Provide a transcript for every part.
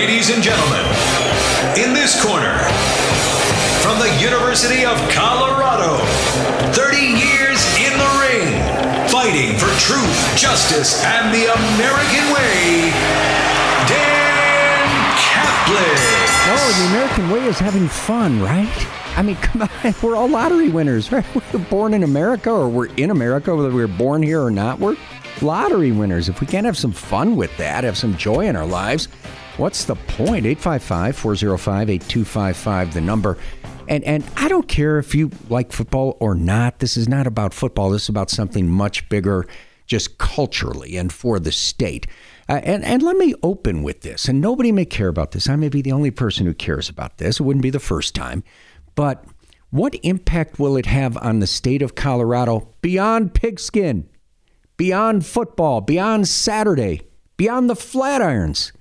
Ladies and gentlemen, in this corner, from the University of Colorado, 30 years in the ring, fighting for truth, justice, and the American way, Dan Caplis. Oh, the American way is having fun, right? I mean, come on, we're all lottery winners, right? We're born in America or we're in America, whether we're born here or not. We're lottery winners. If we can't have some fun with that, have some joy in our lives, what's the point? 855 405 8255, the number. And, and I don't care if you like football or not. This is not about football. This is about something much bigger, just culturally and for the state. Uh, and, and let me open with this. And nobody may care about this. I may be the only person who cares about this. It wouldn't be the first time. But what impact will it have on the state of Colorado beyond pigskin, beyond football, beyond Saturday, beyond the Flatirons?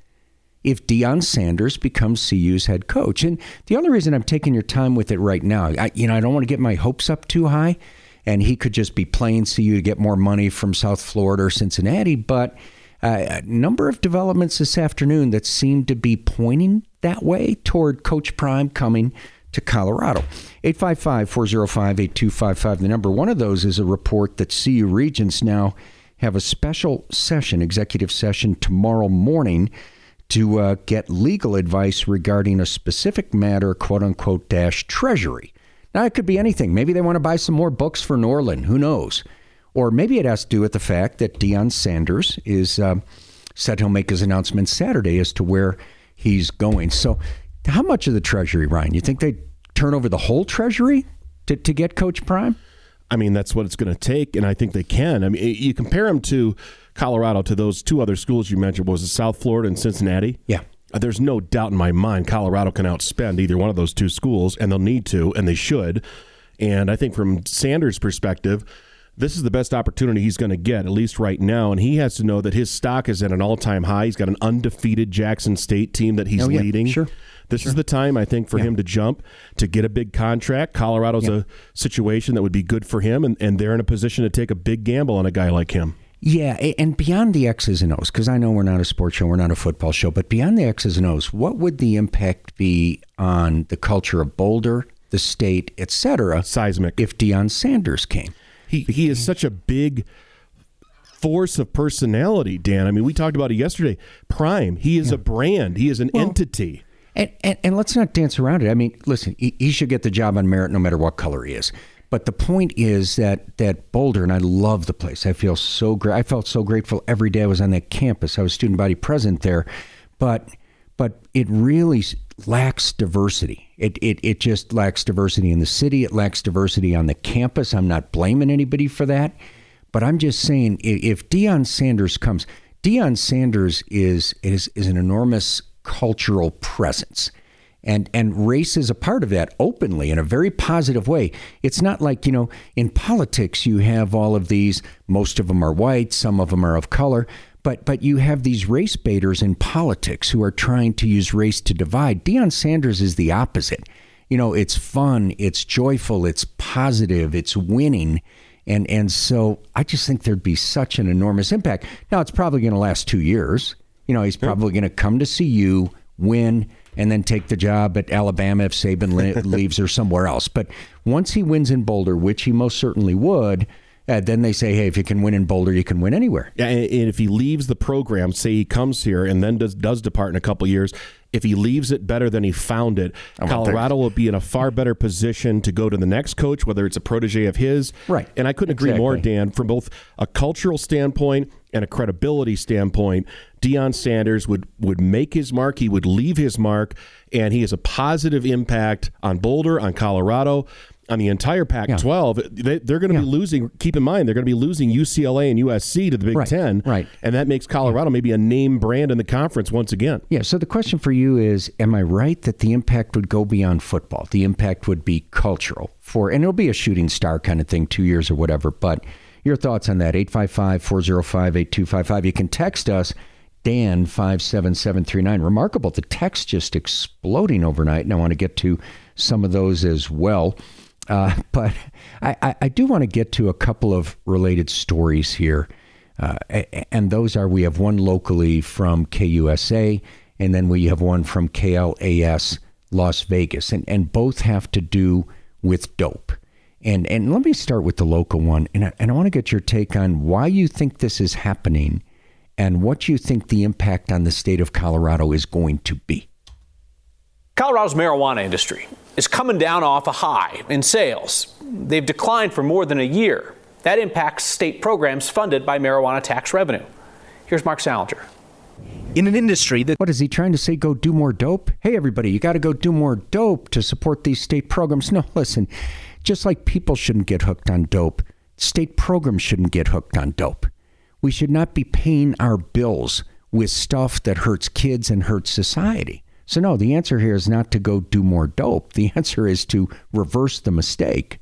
If Deion Sanders becomes CU's head coach, and the only reason I'm taking your time with it right now, I, you know, I don't want to get my hopes up too high, and he could just be playing CU to get more money from South Florida or Cincinnati. But uh, a number of developments this afternoon that seem to be pointing that way toward Coach Prime coming to Colorado. 855 405 8255, the number. One of those is a report that CU Regents now have a special session, executive session, tomorrow morning to uh, get legal advice regarding a specific matter, quote unquote, dash treasury. Now, it could be anything. Maybe they want to buy some more books for Norlin. Who knows? Or maybe it has to do with the fact that Deion Sanders is uh, said he'll make his announcement Saturday as to where he's going. So, how much of the treasury, Ryan? You think they turn over the whole treasury to, to get Coach Prime? I mean, that's what it's going to take, and I think they can. I mean, you compare them to Colorado to those two other schools you mentioned. Was it South Florida and Cincinnati? Yeah. Uh, There's no doubt in my mind Colorado can outspend either one of those two schools, and they'll need to, and they should. And I think from Sanders' perspective, this is the best opportunity he's going to get, at least right now. And he has to know that his stock is at an all time high. He's got an undefeated Jackson State team that he's Oh, yeah, leading. sure. This is the time, I think, for him to jump, to get a big contract. Colorado's a situation that would be good for him, and, and they're in a position to take a big gamble on a guy like him. Yeah, and beyond the X's and O's, because I know we're not a sports show, we're not a football show, but beyond the X's and O's, what would the impact be on the culture of Boulder, the state, et cetera, Seismic. if Deion Sanders came? He he is such a big force of personality, Dan. I mean, we talked about it yesterday. Prime. He is a brand. He is an entity. And, and and let's not dance around it. I mean, listen, he, he should get the job on merit no matter what color he is. But the point is that that Boulder, and I love the place. I feel so great. I felt so grateful every day I was on that campus. I was student body president there, but but it really lacks diversity. It, it it just lacks diversity in the city. It lacks diversity on the campus. I'm not blaming anybody for that, but I'm just saying i- if Deion Sanders comes, Deion Sanders is is is an enormous cultural presence. And and race is a part of that openly in a very positive way. It's not like, you know, in politics you have all of these, most of them are white, some of them are of color, but but you have these race baiters in politics who are trying to use race to divide. Deion Sanders is the opposite. You know, it's fun, it's joyful, it's positive, it's winning. And and so I just think there'd be such an enormous impact. Now it's probably going to last 2 years. You know, he's probably going to come to CU, win, and then take the job at Alabama if Saban leaves or somewhere else. But once he wins in Boulder, which he most certainly would, uh, then they say, hey, if you can win in Boulder, you can win anywhere. Yeah, and, and if he leaves the program, say he comes here and then does does depart in a couple years, if he leaves it better than he found it, Colorado will be in a far better position to go to the next coach, whether it's a protege of his. Right. And I couldn't agree more, Dan, from both a cultural standpoint and a credibility standpoint. Deion Sanders would would make his mark. He would leave his mark, and he has a positive impact on Boulder, on Colorado. On the entire Pac-12. They, they're going to Yeah. be losing. Keep in mind, they're going to be losing UCLA and USC to the Big Right, Ten, right. And that makes Colorado maybe a name brand in the conference once again. Yeah. So the question for you is Am I right that the impact would go beyond football? The impact would be cultural for, and it'll be a shooting star kind of thing, two years or whatever. But your thoughts on that? 855 405 8255. You can text us, Dan 57739. Remarkable. The text just exploding overnight. And I want to get to some of those as well. Uh, but I, I, I do want to get to a couple of related stories here. Uh, and those are we have one locally from KUSA, and then we have one from KLAS Las Vegas, and, and both have to do with dope. And and let me start with the local one, and I, and I want to get your take on why you think this is happening, and what you think the impact on the state of Colorado is going to be. Colorado's marijuana industry is coming down off a high in sales. They've declined for more than a year. That impacts state programs funded by marijuana tax revenue. Here's Marc Sallinger. In an industry that What is he trying to say? Go do more dope? Hey, everybody, you got to go do more dope to support these state programs. No, listen, just like people shouldn't get hooked on dope, state programs shouldn't get hooked on dope. We should not be paying our bills with stuff that hurts kids and hurts society. So, no, the answer here is not to go do more dope. The answer is to reverse the mistake.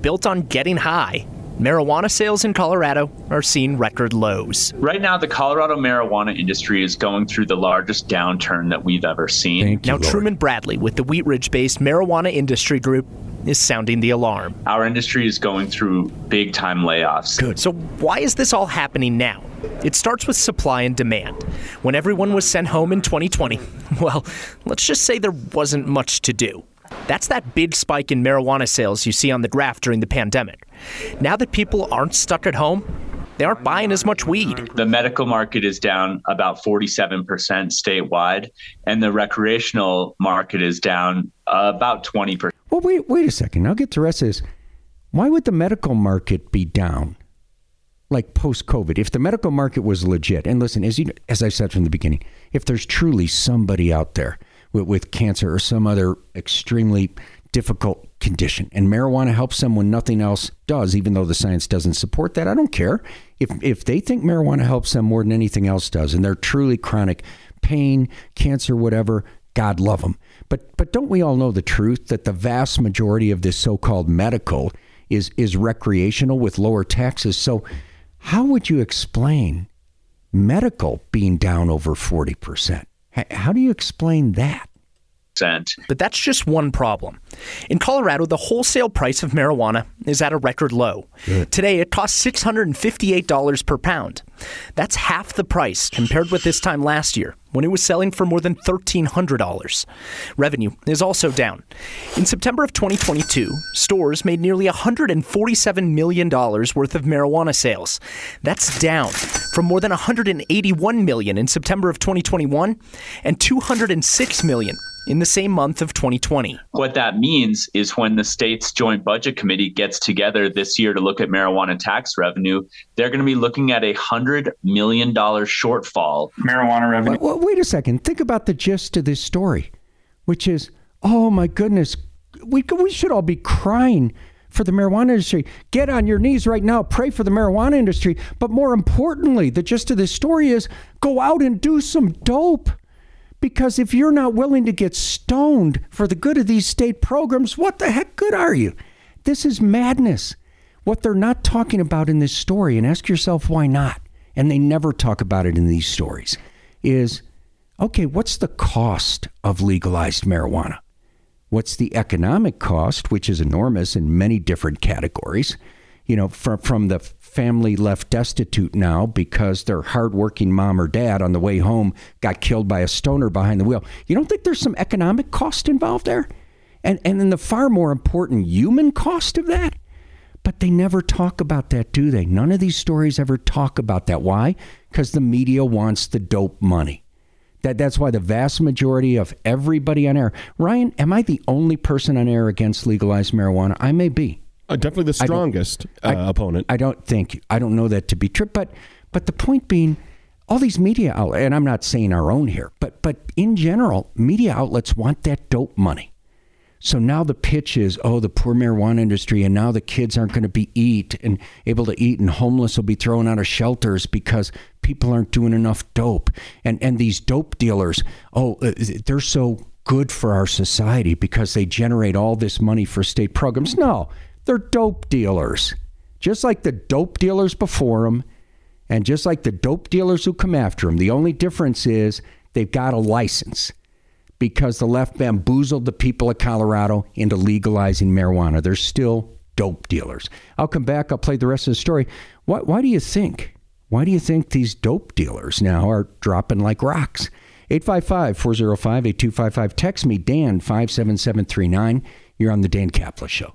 Built on getting high, marijuana sales in Colorado are seeing record lows. Right now, the Colorado marijuana industry is going through the largest downturn that we've ever seen. Thank you. Now, Lord. Truman Bradley with the Wheat Ridge based Marijuana Industry Group is sounding the alarm. Our industry is going through big time layoffs. Good. So, why is this all happening now? It starts with supply and demand. When everyone was sent home in 2020, well, let's just say there wasn't much to do. That's that big spike in marijuana sales you see on the graph during the pandemic. Now that people aren't stuck at home, they aren't buying as much weed. The medical market is down about 47% statewide, and the recreational market is down uh, about 20%. Well, wait, wait a second. I'll get to the rest of this. Why would the medical market be down? Like post COVID, if the medical market was legit, and listen, as you as I said from the beginning, if there's truly somebody out there with, with cancer or some other extremely difficult condition, and marijuana helps them when nothing else does, even though the science doesn't support that, I don't care. If if they think marijuana helps them more than anything else does, and they're truly chronic pain, cancer, whatever, God love them. But but don't we all know the truth that the vast majority of this so-called medical is is recreational with lower taxes? So how would you explain medical being down over 40%? How do you explain that? But that's just one problem. In Colorado, the wholesale price of marijuana is at a record low. Today, it costs $658 per pound. That's half the price compared with this time last year when it was selling for more than $1,300. Revenue is also down. In September of 2022, stores made nearly $147 million worth of marijuana sales. That's down from more than 181 million in September of 2021 and $206 million in the same month of 2020. What that means is when the state's joint budget committee gets together this year to look at marijuana tax revenue, they're going to be looking at a $100 million shortfall. Marijuana revenue. Well, wait a second. Think about the gist of this story, which is, oh my goodness, we we should all be crying for the marijuana industry. Get on your knees right now, pray for the marijuana industry. But more importantly, the gist of this story is go out and do some dope. Because if you're not willing to get stoned for the good of these state programs, what the heck good are you? This is madness. What they're not talking about in this story, and ask yourself why not, and they never talk about it in these stories, is okay, what's the cost of legalized marijuana? What's the economic cost, which is enormous in many different categories? You know, from from the family left destitute now because their hardworking mom or dad on the way home got killed by a stoner behind the wheel. You don't think there's some economic cost involved there? And and then the far more important human cost of that? But they never talk about that, do they? None of these stories ever talk about that. Why? Because the media wants the dope money. That that's why the vast majority of everybody on air. Ryan, am I the only person on air against legalized marijuana? I may be. Uh, definitely the I strongest uh, I- opponent. I don't think. I don't know that to be true, but but the point being, all these media outlets, and I'm not saying our own here, but but in general, media outlets want that dope money. So now the pitch is, oh, the poor marijuana industry, and now the kids aren't going to be eat and able to eat, and homeless will be thrown out of shelters because people aren't doing enough dope. And and these dope dealers, oh, uh, they're so good for our society because they generate all this money for state programs. No, they're dope dealers, just like the dope dealers before them, and just like the dope dealers who come after them. The only difference is they've got a license because the left bamboozled the people of Colorado into legalizing marijuana. They're still dope dealers. I'll come back. I'll play the rest of the story. Why, why do you think? Why do you think these dope dealers now are dropping like rocks? 855 405 8255. Text me, Dan 57739. You're on the Dan Caplis Show.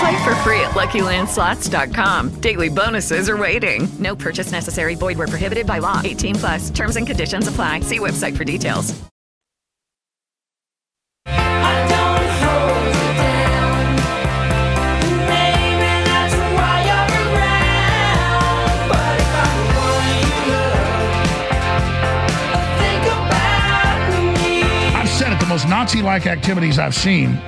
Play for free at LuckyLandSlots.com. Daily bonuses are waiting. No purchase necessary. Void where prohibited by law. 18 plus. Terms and conditions apply. See website for details. I've said it, the most Nazi-like activities I've seen,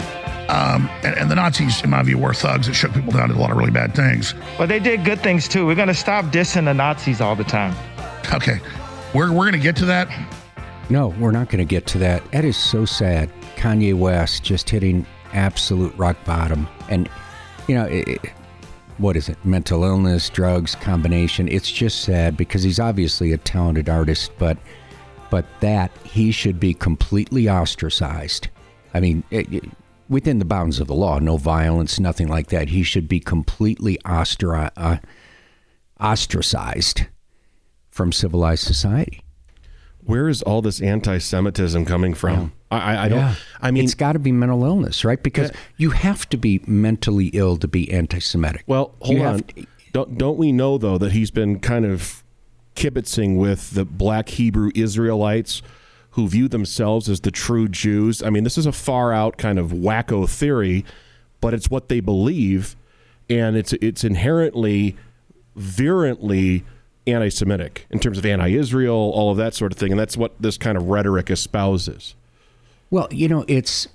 um, and, and the Nazis, in my view, were thugs that shook people down, did a lot of really bad things. But they did good things too. We're going to stop dissing the Nazis all the time. Okay, we're, we're going to get to that. No, we're not going to get to that. That is so sad. Kanye West just hitting absolute rock bottom. And, you know, it, it- what is it? Mental illness, drugs, combination. It's just sad because he's obviously a talented artist, but but that he should be completely ostracized. I mean, it, it- within the bounds of the law, no violence, nothing like that. He should be completely ostra- uh, ostracized from civilized society. Where is all this anti-Semitism coming from? I, I, I don't. Yeah. I mean, it's got to be mental illness, right? Because Yeah. you have to be mentally ill to be anti-Semitic. Well, hold You on. to- don't don't we know though that he's been kind of kibitzing with the black Hebrew Israelites who view themselves as the true Jews? I mean, this is a far out kind of wacko theory, but it's what they believe, and it's it's inherently virulently anti-Semitic in terms of anti-Israel, all of that sort of thing, and that's what this kind of rhetoric espouses. Well, you know, it's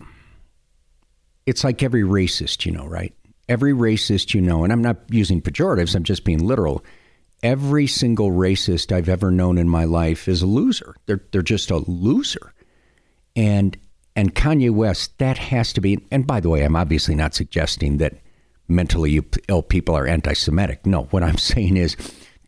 it's like every racist, you know, right? Every racist you know, and I'm not using pejoratives, I'm just being literal. Every single racist I've ever known in my life is a loser. They're they're just a loser. And and Kanye West, that has to be and by the way, I'm obviously not suggesting that mentally ill people are anti-Semitic. No, what I'm saying is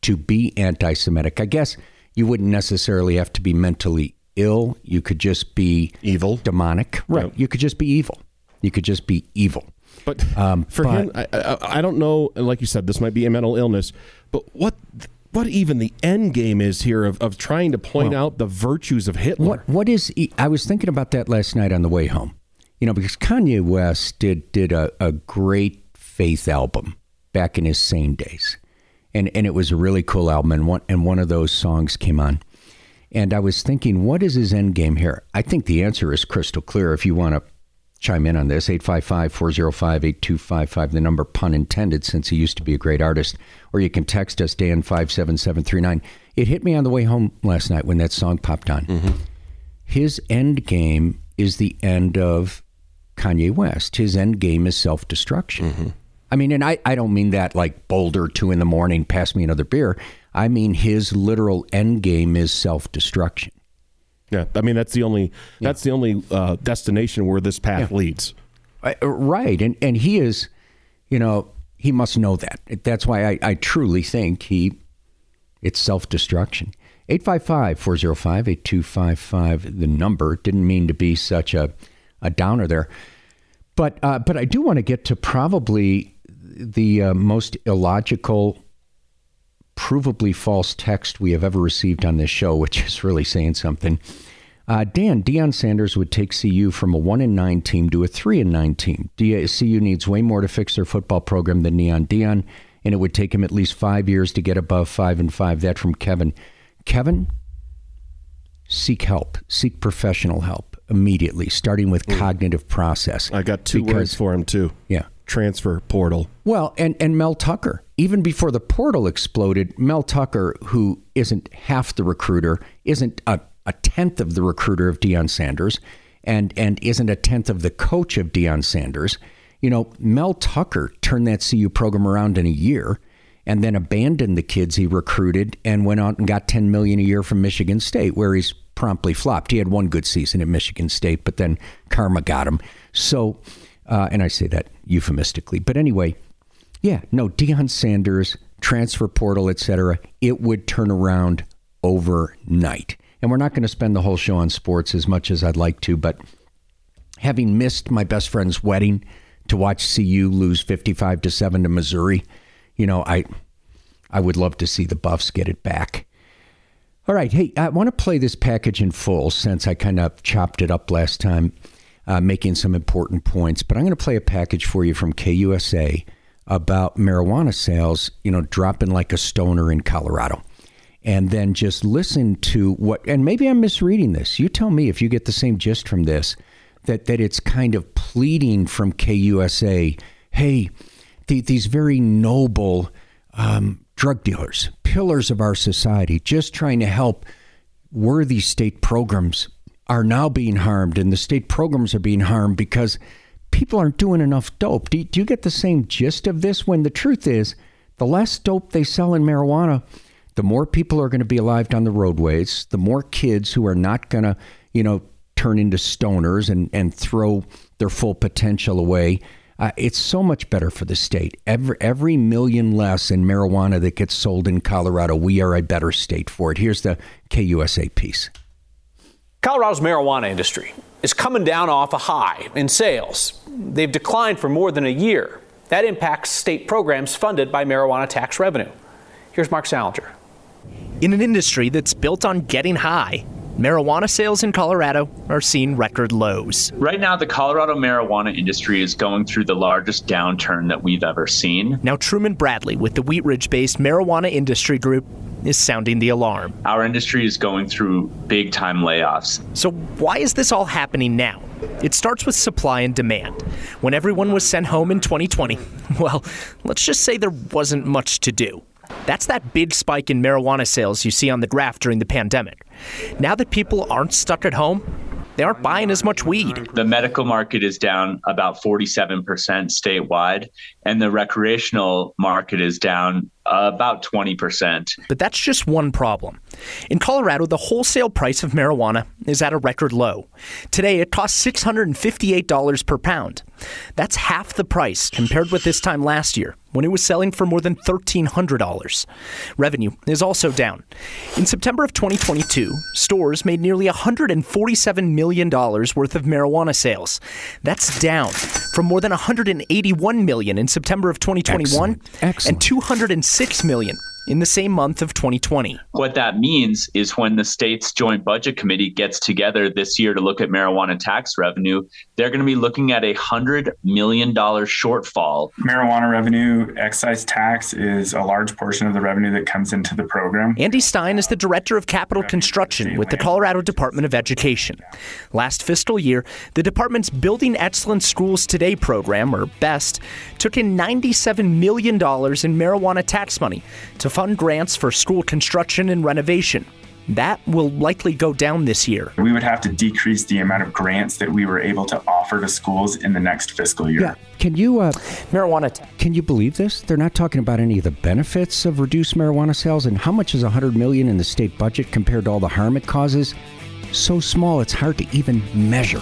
to be anti-Semitic, I guess you wouldn't necessarily have to be mentally ill. You could just be evil, demonic. Right. You could just be evil. You could just be evil. But um, for but- him, I, I, I don't know. Like you said, this might be a mental illness, but what what even the end game is here of, of trying to point out the virtues of Hitler? What what is? I was thinking about that last night on the way home. You know, because Kanye West did did a, a great faith album back in his sane days, and and it was a really cool album. And one and one of those songs came on, and I was thinking, what is his end game here? I think the answer is crystal clear. If you want to chime in on this. 855-405-8255 the number pun intended since he used to be a great artist. Or you can text us dan 57739 it hit me on the way home last night when that song popped on. Mm-hmm. His end game is the end of kanye west. His end game is self-destruction. Mm-hmm. I mean and I, I don't mean that like boulder two in the morning pass me another beer. I mean his literal end game is self-destruction Yeah, I mean that's the only that's the only uh, destination where this path leads. Uh, right, and and he is, you know, he must know that. That's why I, I truly think he, it's self destruction. 855-405-8255, the number didn't mean to be such a, a downer there, but uh, but I do want to get to probably the uh, most illogical, provably false text we have ever received on this show, which is really saying something. Uh, Dan, Deion Sanders would take CU from a one and nine team to a three and nine team. D- CU needs way more to fix their football program than Neon Deion, and it would take him at least five years to get above five and five. That from Kevin. Kevin, seek help, seek professional help immediately, starting with cognitive process. I got two Because- words for him too. Yeah. Transfer portal. Well, and, and Mel Tucker, even before the portal exploded, Mel Tucker, who isn't half the recruiter, isn't a, a tenth of the recruiter of Deion Sanders, and, and isn't a tenth of the coach of Deion Sanders. You know, Mel Tucker turned that CU program around in a year and then abandoned the kids he recruited and went out and got 10 million a year from Michigan State, where he's promptly flopped. He had one good season at Michigan State, but then karma got him. So, uh, and I say that euphemistically, but anyway, yeah, no, Deion Sanders, transfer portal, etc. It would turn around overnight. And we're not going to spend the whole show on sports as much as I'd like to, but having missed my best friend's wedding to watch CU lose 55 to 7 to Missouri, you know, I I would love to see the Buffs get it back. All right, hey, I want to play this package in full since I kind of chopped it up last time, uh, making some important points. But I'm going to play a package for you from KUSA about marijuana sales, you know, dropping like a stoner in Colorado. And then just listen to what, and maybe I'm misreading this. You tell me if you get the same gist from this, that, that it's kind of pleading from KUSA, hey, the, these very noble um, drug dealers, pillars of our society, just trying to help worthy state programs are now being harmed, and the state programs are being harmed because people aren't doing enough dope. Do, do you get the same gist of this? When the truth is, the less dope they sell in marijuana, the more people are going to be alive down the roadways, the more kids who are not going to, you know, turn into stoners and, and throw their full potential away. Uh, it's so much better for the state. Every, every million less in marijuana that gets sold in Colorado, we are a better state for it. Here's the KUSA piece. Colorado's marijuana industry is coming down off a high in sales. They've declined for more than a year. That impacts state programs funded by marijuana tax revenue. Here's Marc Sallinger. In an industry that's built on getting high, marijuana sales in Colorado are seeing record lows. Right now, the Colorado marijuana industry is going through the largest downturn that we've ever seen. Now, Truman Bradley with the Wheat Ridge based Marijuana Industry Group is sounding the alarm. Our industry is going through big time layoffs. So, why is this all happening now? It starts with supply and demand. When everyone was sent home in 2020, well, let's just say there wasn't much to do. That's that big spike in marijuana sales you see on the graph during the pandemic. Now that people aren't stuck at home, they aren't buying as much weed. The medical market is down about 47% statewide, and the recreational market is down about 20%. But that's just one problem. In Colorado, the wholesale price of marijuana is at a record low. Today, it costs $658 per pound. That's half the price compared with this time last year when it was selling for more than $1,300. Revenue is also down. In September of 2022, stores made nearly $147 million worth of marijuana sales. That's down from more than 181 million in September of 2021 Excellent. Excellent. and $206 million in the same month of 2020. What that means is when the state's joint budget committee gets together this year to look at marijuana tax revenue, they're going to be looking at a $100 million shortfall. Marijuana revenue, excise tax is a large portion of the revenue that comes into the program. Andy Stein is the Director of Capital Construction with the Colorado Department of Education. Last fiscal year, the department's Building Excellence Schools Today program, or BEST, took in $97 million in marijuana tax money to fund grants for school construction and renovation. That will likely go down this year. We would have to decrease the amount of grants that we were able to offer to schools in the next fiscal year. Yeah. Can you uh, marijuana? T- can you believe this? They're not talking about any of the benefits of reduced marijuana sales, and how much is 100 million in the state budget compared to all the harm it causes? So small, it's hard to even measure.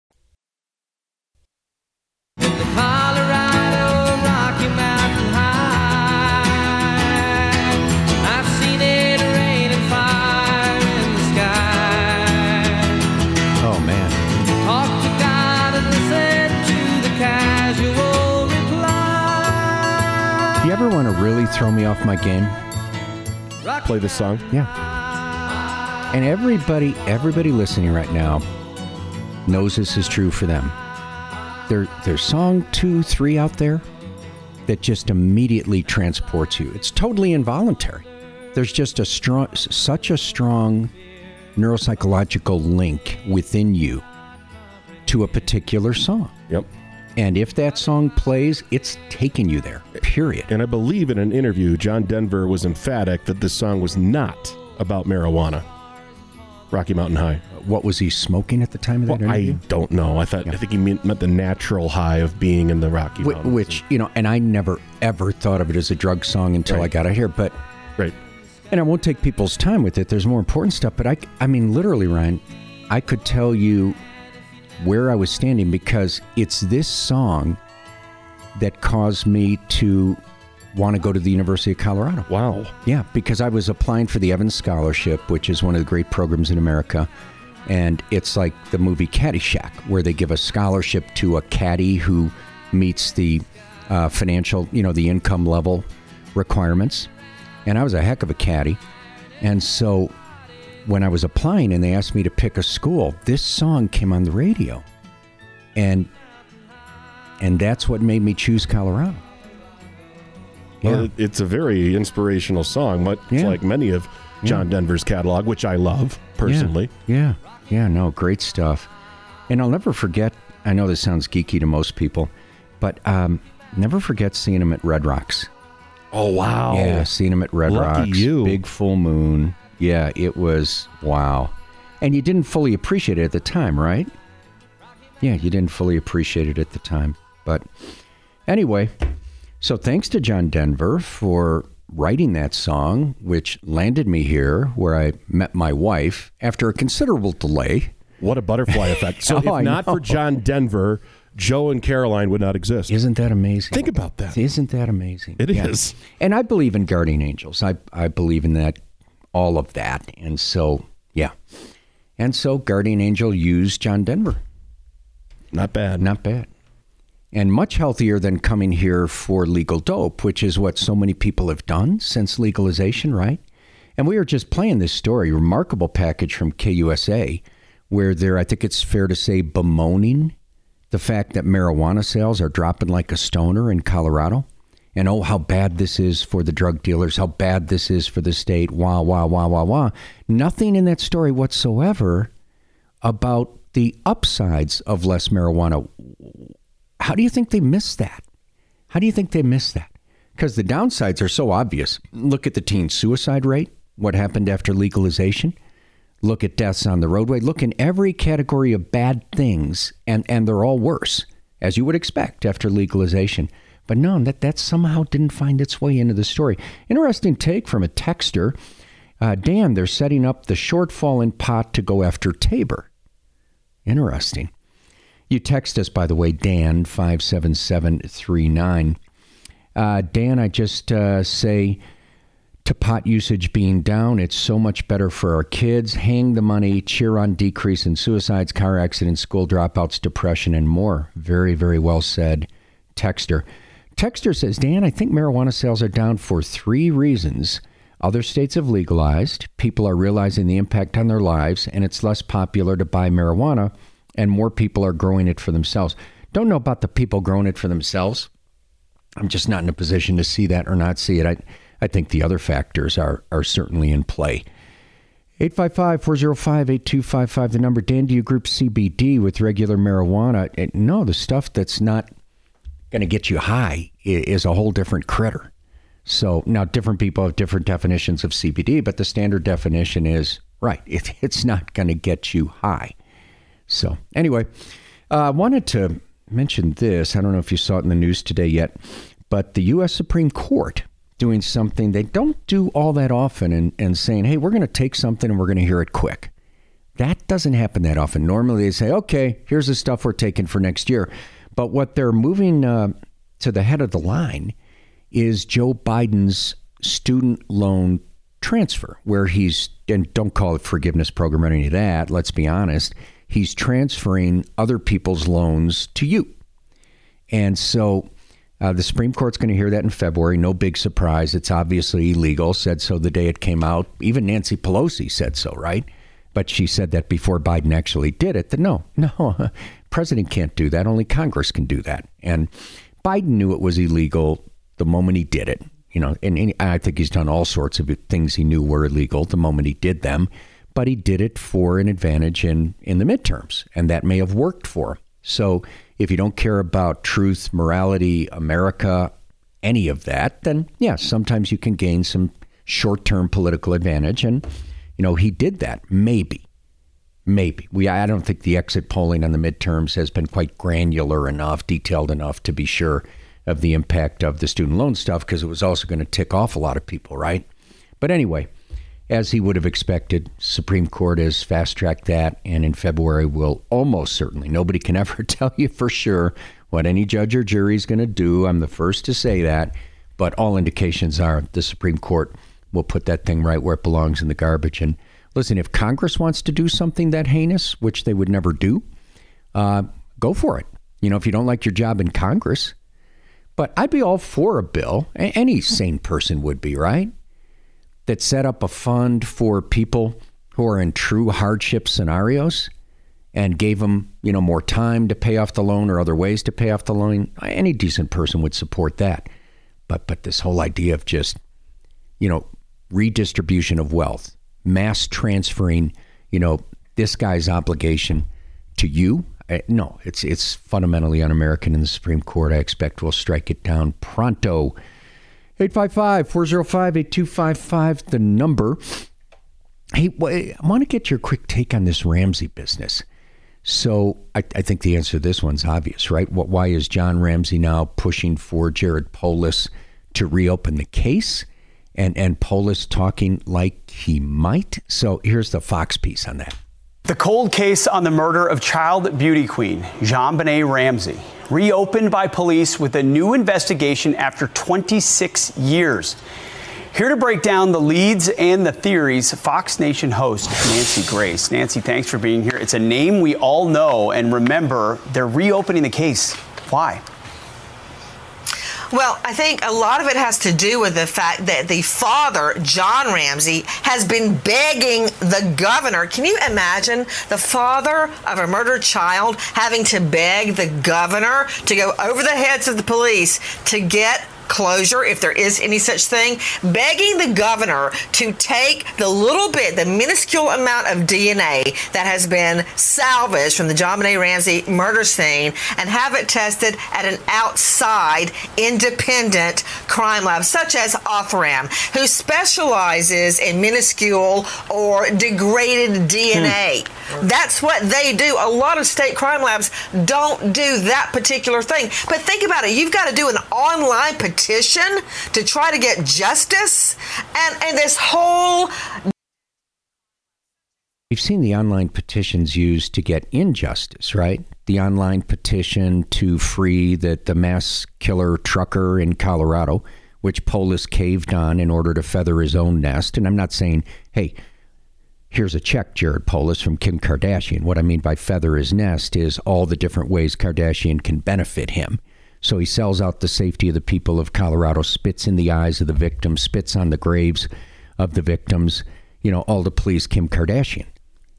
Off my game? Play this song. Yeah. And everybody, everybody listening right now knows this is true for them. There, there's song two, three out there that just immediately transports you. It's totally involuntary. There's just a strong, such a strong neuropsychological link within you to a particular song. Yep. And if that song plays, it's taking you there. Period. And I believe in an interview, John Denver was emphatic that this song was not about marijuana. Rocky Mountain High. What was he smoking at the time of that Well, I don't know. I thought I think he meant, meant the natural high of being in the Rocky Wh- Mountains. Which, you know, and I never ever thought of it as a drug song until I got it here. But right. and I won't take people's time with it. There's more important stuff. But I, I mean, literally, Ryan, I could tell you where I was standing because it's this song that caused me to want to go to the University of Colorado. Wow. Yeah, because I was applying for the Evans Scholarship, which is one of the great programs in America. And it's like the movie Caddyshack, where they give a scholarship to a caddy who meets the uh, financial, you know, the income level requirements. And I was a heck of a caddy. And so when I was applying and they asked me to pick a school, this song came on the radio. And and that's what made me choose Colorado. Well, it's a very inspirational song, much Yeah. like many of John Denver's catalog, which I love personally. Yeah. Yeah. No, great stuff. And I'll never forget, I know this sounds geeky to most people, but um, never forget seeing him at Red Rocks. Oh wow! Yeah, seeing him at Red Lucky Rocks. you. Big full moon. Yeah, it was wow. And you didn't fully appreciate it at the time, right? Yeah, you didn't fully appreciate it at the time. But anyway, so thanks to John Denver for writing that song, which landed me here where I met my wife after a considerable delay. What a butterfly effect! So, Oh, if not for John Denver, Joe and Caroline would not exist. Isn't that amazing? Think about that. Isn't that amazing? It is. is. And I believe in guardian angels. I, I believe in that, all of that. And so, yeah. And so Guardian Angel used John Denver. Not bad. Not bad. And much healthier than coming here for legal dope, which is what so many people have done since legalization, right? And we were just playing this story, remarkable package from KUSA, where they're, I think it's fair to say, bemoaning the fact that marijuana sales are dropping like a stoner in Colorado. And oh, how bad this is for the drug dealers, how bad this is for the state, wah, wah, wah, wah, wah. Nothing in that story whatsoever about the upsides of less marijuana. How do you think they missed that? How do you think they missed that? Because the downsides are so obvious. Look at the teen suicide rate, what happened after legalization. Look at deaths on the roadway. Look in every category of bad things, and, and they're all worse, as you would expect after legalization. But no, that, that somehow didn't find its way into the story. Interesting take from a texter. Uh, Dan, they're setting up the shortfall in pot to go after Tabor. Interesting. You text us, by the way, Dan five seven seven three nine. Uh, Dan, I just uh, say to pot usage being down, it's so much better for our kids. Hang the money, cheer on decrease in suicides, car accidents, school dropouts, depression, and more. Very, very well said, Texter. Texter says, Dan, I think marijuana sales are down for three reasons. Other states have legalized, people are realizing the impact on their lives, and it's less popular to buy marijuana, and more people are growing it for themselves. Don't know about the people growing it for themselves. I'm just not in a position to see that or not see it. I, I think the other factors are, are certainly in play. 855 405 8255, the number. Dan, do you group CBD with regular marijuana? No, the stuff that's not going to get you high is a whole different critter. So now different people have different definitions of CBD, but the standard definition is right, it, it's not going to get you high. So, anyway, uh, I wanted to mention this. I don't know if you saw it in the news today yet, but the U.S. Supreme Court doing something they don't do all that often and, and saying, hey, we're going to take something and we're going to hear it quick. That doesn't happen that often. Normally they say, okay, here's the stuff we're taking for next year. But what they're moving uh, to the head of the line is Joe Biden's student loan transfer, where he's, and don't call it forgiveness program or any of that, let's be honest, he's transferring other people's loans to you. And so Uh, the Supreme Court's going to hear that in February. No big surprise. It's obviously illegal. Said so the day it came out. Even Nancy Pelosi said so, right? But she said that before Biden actually did it. That no, no, president can't do that. Only Congress can do that. And Biden knew it was illegal the moment he did it. You know, and, and I think he's done all sorts of things he knew were illegal the moment he did them. But he did it for an advantage in in the midterms, and that may have worked for him. So if you don't care about truth, morality, America, any of that, then yeah, sometimes you can gain some short term political advantage. And, you know, he did that. Maybe. Maybe. We I don't think the exit polling on the midterms has been quite granular enough, detailed enough to be sure of the impact of the student loan stuff because it was also going to tick off a lot of people, right? But anyway, as he would have expected, Supreme Court has fast tracked that, and in February will almost certainly. Nobody can ever tell you for sure what any judge or jury is going to do. I'm the first to say that, but all indications are the Supreme Court will put that thing right where it belongs in the garbage. And listen, if Congress wants to do something that heinous, which they would never do, uh, go for it. You know, if you don't like your job in Congress, but I'd be all for a bill. Any sane person would be, right? that set up a fund for people who are in true hardship scenarios and gave them, you know, more time to pay off the loan or other ways to pay off the loan, any decent person would support that. But but this whole idea of just, you know, redistribution of wealth, mass transferring, you know, this guy's obligation to you, uh, no, it's it's fundamentally un-American, and the Supreme Court, I expect, we'll strike it down pronto. 855 405 8255, the number. Hey, I want to get your quick take on this Ramsey business. So I, I, think the answer to this one's obvious, right? What, why is John Ramsey now pushing for Jared Polis to reopen the case? And, and Polis talking like he might? So here's the Fox piece on that. The cold case on the murder of child beauty queen JonBenét Ramsey reopened by police with a new investigation after 26 years. Here to break down the leads and the theories, Fox Nation host Nancy Grace. Nancy, thanks for being here. It's a name we all know and remember. They're reopening the case. Why? Well, I think a lot of it has to do with the fact that the father, John Ramsey, has been begging the governor. Can you imagine the father of a murdered child having to beg the governor to go over the heads of the police to get closure, if there is any such thing, begging the governor to take the little bit, the minuscule amount of DNA that has been salvaged from the JonBenét Ramsey murder scene and have it tested at an outside independent crime lab, such as Othram, who specializes in minuscule or degraded DNA. Hmm. That's what they do. A lot of state crime labs don't do that particular thing. But think about it. You've got to do an online petition to try to get justice and, and this whole We've seen the online petitions used to get injustice, right? The online petition to free the, the mass killer trucker in Colorado, which Polis caved on in order to feather his own nest. And I'm not saying, hey, here's a check, Jared Polis from Kim Kardashian. What I mean by feather his nest is all the different ways Kardashian can benefit him. So he sells out the safety of the people of Colorado, spits in the eyes of the victims, spits on the graves of the victims, you know, all to please Kim Kardashian,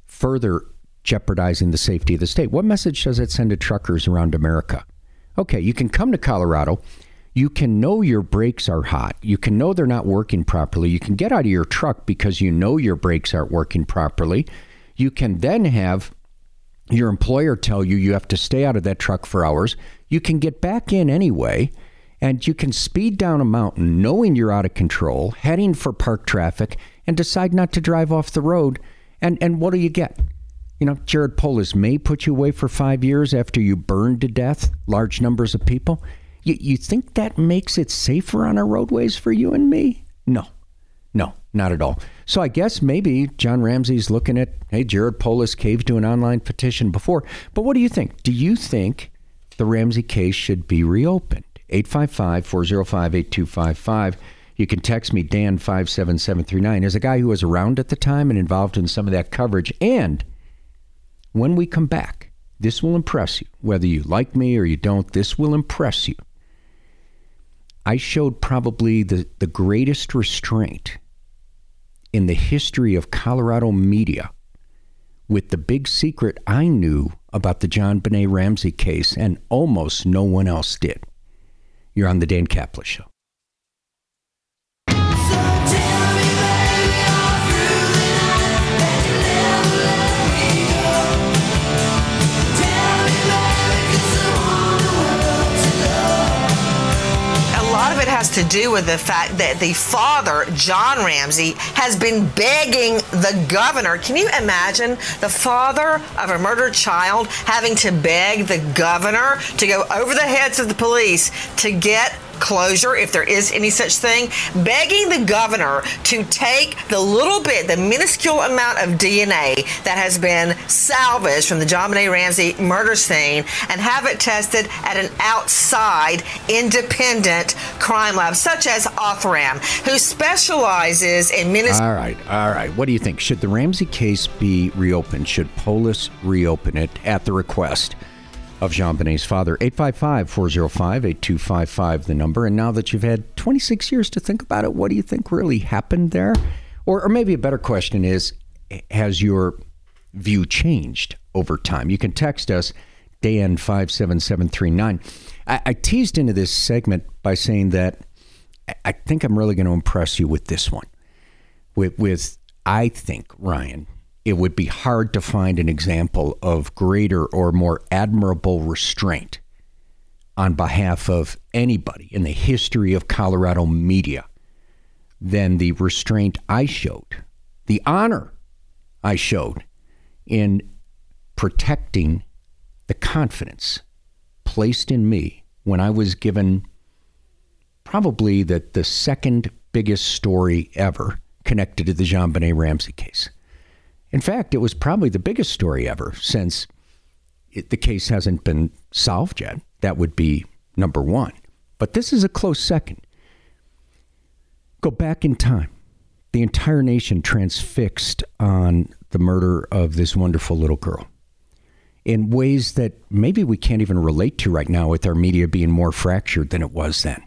further jeopardizing the safety of the state. What message does it send to truckers around America? Okay, you can come to Colorado. You can know your brakes are hot. You can know they're not working properly. You can get out of your truck because you know your brakes aren't working properly. You can then have your employer tell you you have to stay out of that truck for hours. You can get back in anyway, and you can speed down a mountain knowing you're out of control, heading for park traffic, and decide not to drive off the road. And, and what do you get? You know, Jared Polis may put you away for five years after you burn to death large numbers of people. You, you think that makes it safer on our roadways for you and me? No, no, not at all. So I guess maybe John Ramsey's looking at, hey, Jared Polis caved to an online petition before. But what do you think? Do you think the Ramsey case should be reopened. 855 405 8255. You can text me, Dan 57739. As a guy who was around at the time and involved in some of that coverage. And when we come back, this will impress you. Whether you like me or you don't, this will impress you. I showed probably the, the greatest restraint in the history of Colorado media with the big secret I knew about the JonBenét Ramsey case, and almost no one else did. You're on the Dan Caplis Show. To do with the fact that the father, John Ramsey, has been begging the governor. Can you imagine the father of a murdered child having to beg the governor to go over the heads of the police to get closure, if there is any such thing, begging the governor to take the little bit, the minuscule amount of DNA that has been salvaged from the JonBenét Ramsey murder scene and have it tested at an outside independent crime lab, such as Othram, who specializes in minuscule. All right, all right. What do you think? Should the Ramsey case be reopened? Should Polis reopen it at the request of JonBenét's father? 855 405 8255, the number. And now that you've had 26 years to think about it, what do you think really happened there? Or, or maybe a better question is Has your view changed over time? You can text us, Dan 57739. I, I teased into this segment by saying that I- think I'm really going to impress you with this one. With, with I think, Ryan, it would be hard to find an example of greater or more admirable restraint on behalf of anybody in the history of Colorado media than the restraint I showed, the honor I showed in protecting the confidence placed in me when I was given probably the, the second biggest story ever connected to the JonBenét Ramsey case. In fact, it was probably the biggest story ever since it, the case hasn't been solved yet. That would be number one. But this is a close second. Go back in time. The entire nation transfixed on the murder of this wonderful little girl in ways that maybe we can't even relate to right now with our media being more fractured than it was then.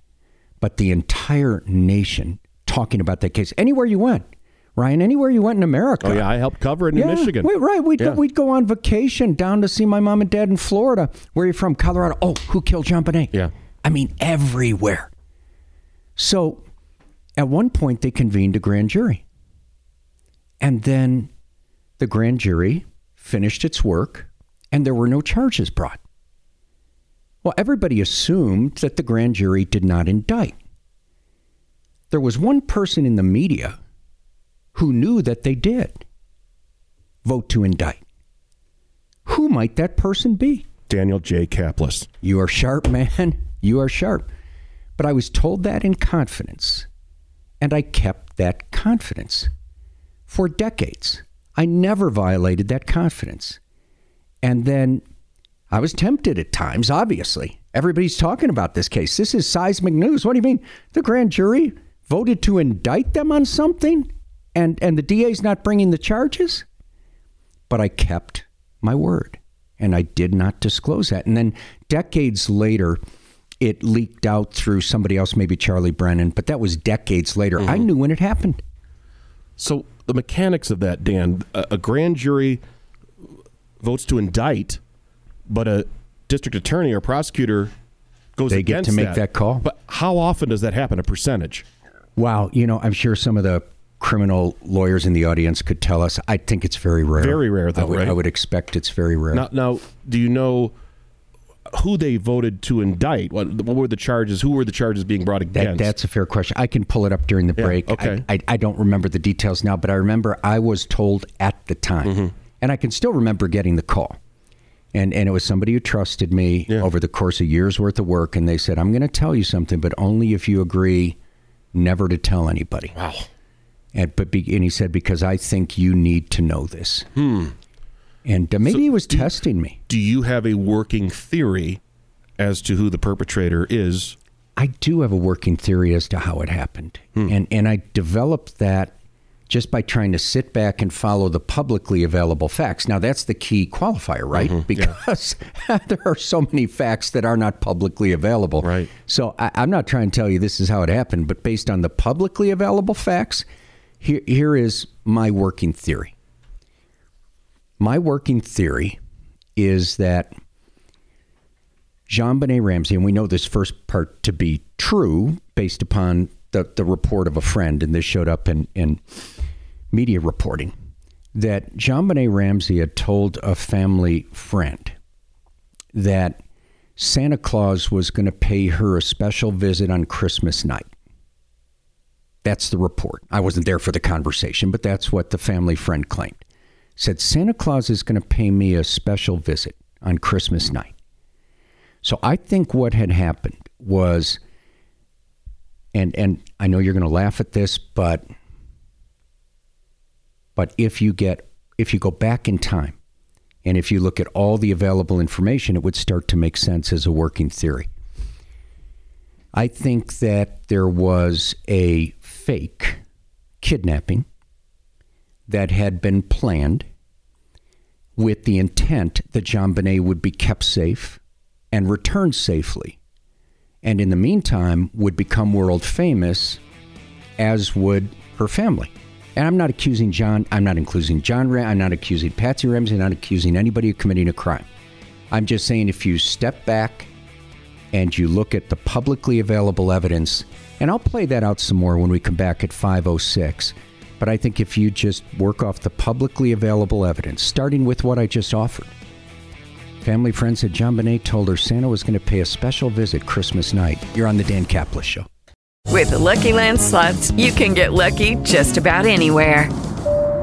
But the entire nation talking about that case. Anywhere you went, Ryan, anywhere you went in America. Oh yeah, I helped cover it in Yeah, Michigan. Wait, right. We'd, Yeah. go, we'd go on vacation down to see my mom and dad in Florida. Where are you from? Colorado. Oh, who killed JonBenét? Yeah. I mean, everywhere. So at one point, they convened a grand jury. And then the grand jury finished its work and there were no charges brought. Well, everybody assumed that the grand jury did not indict. There was one person in the media who knew that they did vote to indict. Who might that person be? Daniel J. Caplis. You are sharp, man. You are sharp. But I was told that in confidence, and I kept that confidence for decades. I never violated that confidence. And then I was tempted at times, obviously. Everybody's talking about this case. This is seismic news. What do you mean? The grand jury voted to indict them on something and, and the DA's not bringing the charges? But I kept my word and I did not disclose that. And then decades later, it leaked out through somebody else, maybe Charlie Brennan, but that was decades later. I mm-hmm. knew when it happened. So the mechanics of that, Dan, a, a grand jury votes to indict, but a district attorney or prosecutor goes They get to make that call? But how often does that happen? A percentage? Wow, you know, I'm sure some of the criminal lawyers in the audience could tell us. I think it's very rare. Very rare, I though, would, right? I would expect it's very rare. Now, now, do you know who they voted to indict? What, what were the charges? Who were the charges being brought That, against? that's a fair question. I can pull it up during the Yeah, break. okay. I, I, I don't remember the details now, but I remember I was told at the time, Mm-hmm. and I can still remember getting the call. And, and it was somebody who trusted me over the course of years worth of work, and they said, "I'm going to tell you something, but only if you agree never to tell anybody." Wow. And but be, and he said because I think you need to know this. Hmm. And uh, maybe he was testing me. Do you have a working theory as to who the perpetrator is? I do have a working theory as to how it happened, Hmm. and and I developed that just by trying to sit back and follow the publicly available facts. Now, that's the key qualifier, right? Mhm, because there are so many facts that are not publicly available. Right. So I, I'm not trying to tell you this is how it happened, but based on the publicly available facts, here, here is my working theory. My working theory is that JonBenét Ramsey, and we know this first part to be true based upon the, the report of a friend, and this showed up in, in media reporting, that JonBenét Ramsey had told a family friend that Santa Claus was going to pay her a special visit on Christmas night. That's the report. I wasn't there for the conversation, but that's what the family friend claimed. Said Santa Claus is going to pay me a special visit on Christmas night. So I think what had happened was and and I know you're going to laugh at this, but but if you get if you go back in time and if you look at all the available information, it would start to make sense as a working theory. I think that there was a fake kidnapping that had been planned with the intent that JonBenét would be kept safe and returned safely. And in the meantime, would become world famous, as would her family. And I'm not accusing John, I'm not accusing John Ram, I'm not accusing Patsy Ramsey, I'm not accusing anybody of committing a crime. I'm just saying if you step back and you look at the publicly available evidence, and I'll play that out some more when we come back at 506. But I think if you just work off the publicly available evidence, starting with what I just offered, family friend said JonBenét told her Santa was going to pay a special visit Christmas night. You're on the Dan Caplis Show. With the Lucky Land slots, you can get lucky just about anywhere.